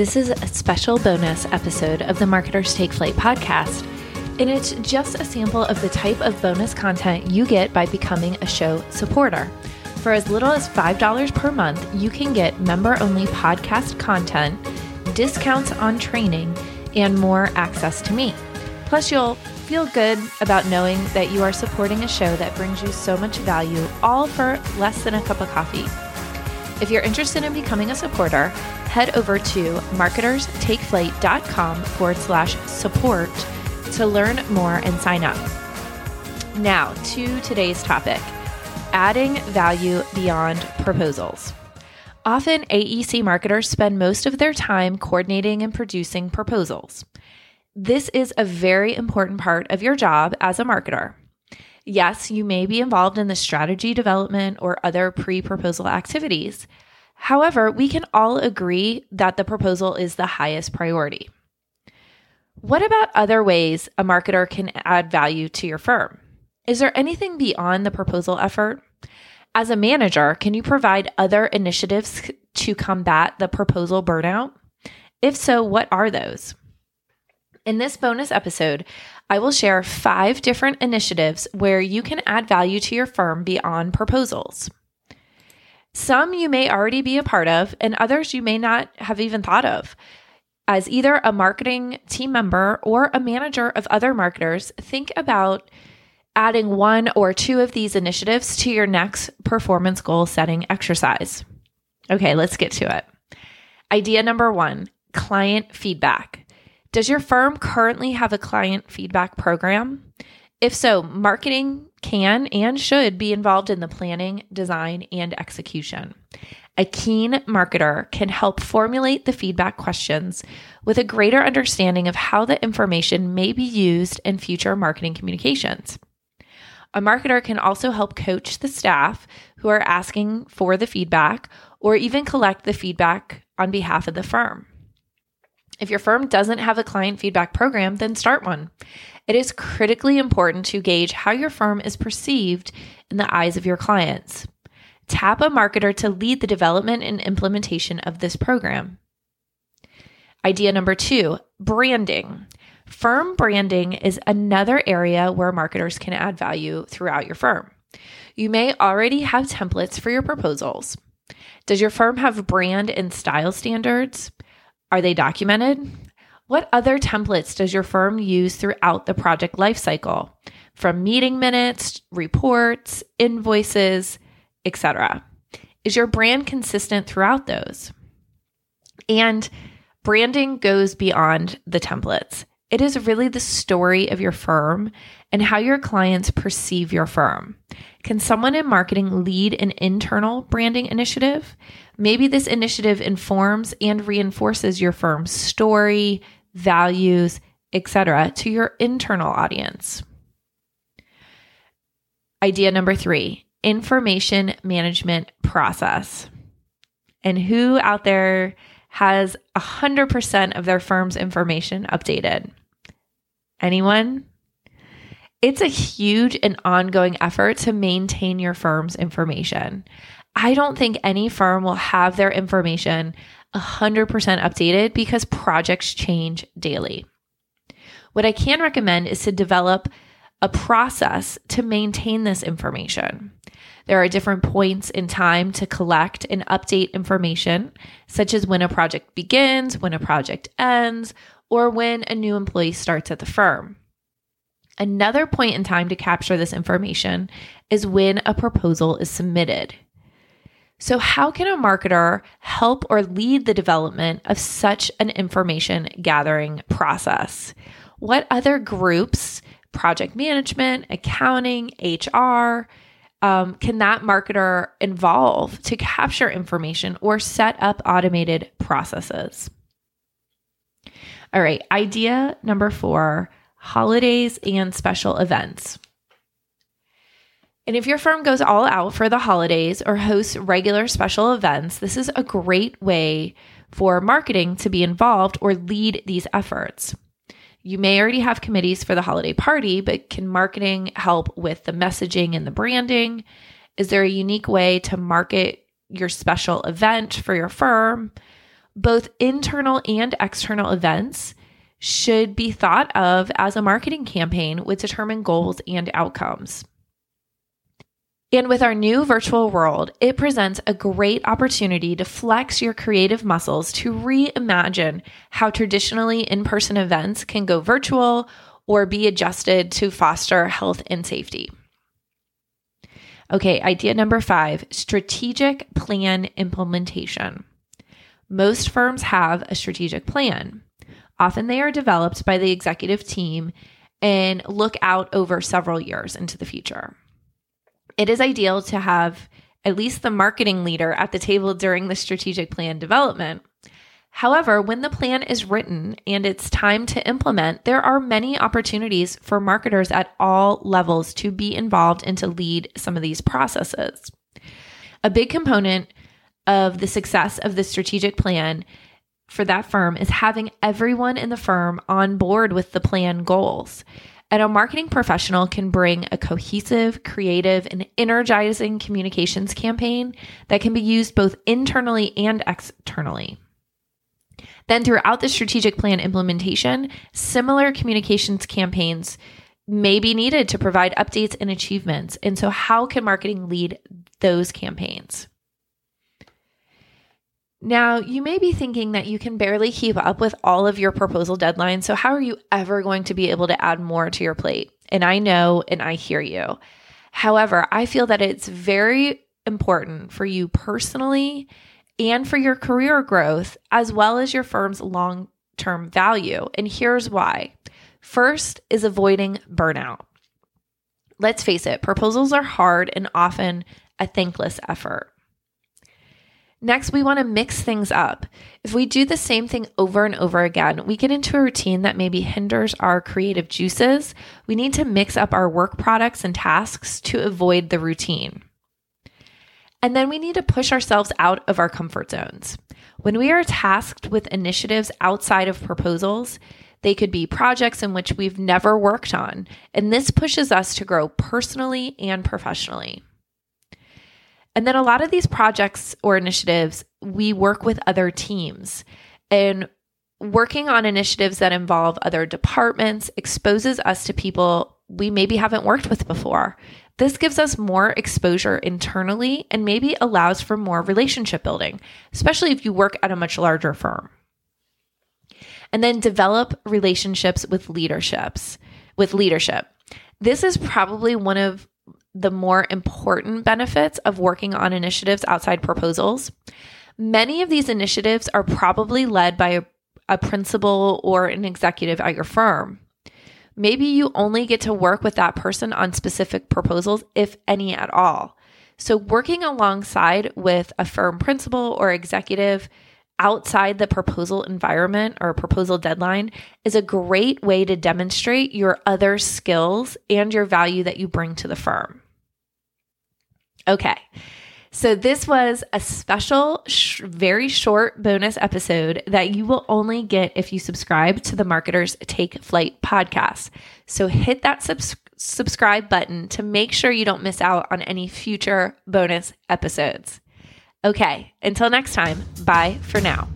This is a special bonus episode of the Marketers Take Flight podcast, and it's just a sample of the type of bonus content you get by becoming a show supporter. For as little as $5 per month, you can get member only podcast content, discounts on training, and more access to me. Plus, you'll feel good about knowing that you are supporting a show that brings you so much value, all for less than a cup of coffee. If you're interested in becoming a supporter, head over to marketerstakeflight.com forward slash support to learn more and sign up. Now, to today's topic adding value beyond proposals. Often, AEC marketers spend most of their time coordinating and producing proposals. This is a very important part of your job as a marketer. Yes, you may be involved in the strategy development or other pre proposal activities. However, we can all agree that the proposal is the highest priority. What about other ways a marketer can add value to your firm? Is there anything beyond the proposal effort? As a manager, can you provide other initiatives to combat the proposal burnout? If so, what are those? In this bonus episode, I will share five different initiatives where you can add value to your firm beyond proposals. Some you may already be a part of, and others you may not have even thought of. As either a marketing team member or a manager of other marketers, think about adding one or two of these initiatives to your next performance goal setting exercise. Okay, let's get to it. Idea number one client feedback. Does your firm currently have a client feedback program? If so, marketing can and should be involved in the planning, design, and execution. A keen marketer can help formulate the feedback questions with a greater understanding of how the information may be used in future marketing communications. A marketer can also help coach the staff who are asking for the feedback or even collect the feedback on behalf of the firm. If your firm doesn't have a client feedback program, then start one. It is critically important to gauge how your firm is perceived in the eyes of your clients. Tap a marketer to lead the development and implementation of this program. Idea number two branding. Firm branding is another area where marketers can add value throughout your firm. You may already have templates for your proposals. Does your firm have brand and style standards? Are they documented? What other templates does your firm use throughout the project lifecycle? From meeting minutes, reports, invoices, etc. Is your brand consistent throughout those? And branding goes beyond the templates. It is really the story of your firm and how your clients perceive your firm. Can someone in marketing lead an internal branding initiative? Maybe this initiative informs and reinforces your firm's story, values, etc. to your internal audience. Idea number 3, information management process. And who out there has 100% of their firm's information updated? Anyone? It's a huge and ongoing effort to maintain your firm's information. I don't think any firm will have their information 100% updated because projects change daily. What I can recommend is to develop a process to maintain this information. There are different points in time to collect and update information, such as when a project begins, when a project ends, or when a new employee starts at the firm. Another point in time to capture this information is when a proposal is submitted. So, how can a marketer help or lead the development of such an information gathering process? What other groups, project management, accounting, HR, um, can that marketer involve to capture information or set up automated processes? All right, idea number four holidays and special events. And if your firm goes all out for the holidays or hosts regular special events, this is a great way for marketing to be involved or lead these efforts. You may already have committees for the holiday party, but can marketing help with the messaging and the branding? Is there a unique way to market your special event for your firm? Both internal and external events should be thought of as a marketing campaign with determined goals and outcomes. And with our new virtual world, it presents a great opportunity to flex your creative muscles to reimagine how traditionally in person events can go virtual or be adjusted to foster health and safety. Okay, idea number five strategic plan implementation. Most firms have a strategic plan. Often they are developed by the executive team and look out over several years into the future. It is ideal to have at least the marketing leader at the table during the strategic plan development. However, when the plan is written and it's time to implement, there are many opportunities for marketers at all levels to be involved and to lead some of these processes. A big component of the success of the strategic plan for that firm is having everyone in the firm on board with the plan goals. And a marketing professional can bring a cohesive, creative, and energizing communications campaign that can be used both internally and externally. Then, throughout the strategic plan implementation, similar communications campaigns may be needed to provide updates and achievements. And so, how can marketing lead those campaigns? Now, you may be thinking that you can barely keep up with all of your proposal deadlines. So, how are you ever going to be able to add more to your plate? And I know and I hear you. However, I feel that it's very important for you personally and for your career growth, as well as your firm's long term value. And here's why first is avoiding burnout. Let's face it, proposals are hard and often a thankless effort. Next, we want to mix things up. If we do the same thing over and over again, we get into a routine that maybe hinders our creative juices. We need to mix up our work products and tasks to avoid the routine. And then we need to push ourselves out of our comfort zones. When we are tasked with initiatives outside of proposals, they could be projects in which we've never worked on, and this pushes us to grow personally and professionally. And then a lot of these projects or initiatives, we work with other teams. And working on initiatives that involve other departments exposes us to people we maybe haven't worked with before. This gives us more exposure internally and maybe allows for more relationship building, especially if you work at a much larger firm. And then develop relationships with leaderships, with leadership. This is probably one of the more important benefits of working on initiatives outside proposals. Many of these initiatives are probably led by a, a principal or an executive at your firm. Maybe you only get to work with that person on specific proposals, if any at all. So, working alongside with a firm principal or executive outside the proposal environment or proposal deadline is a great way to demonstrate your other skills and your value that you bring to the firm. Okay. So, this was a special, sh- very short bonus episode that you will only get if you subscribe to the Marketers Take Flight podcast. So, hit that subs- subscribe button to make sure you don't miss out on any future bonus episodes. Okay, until next time, bye for now.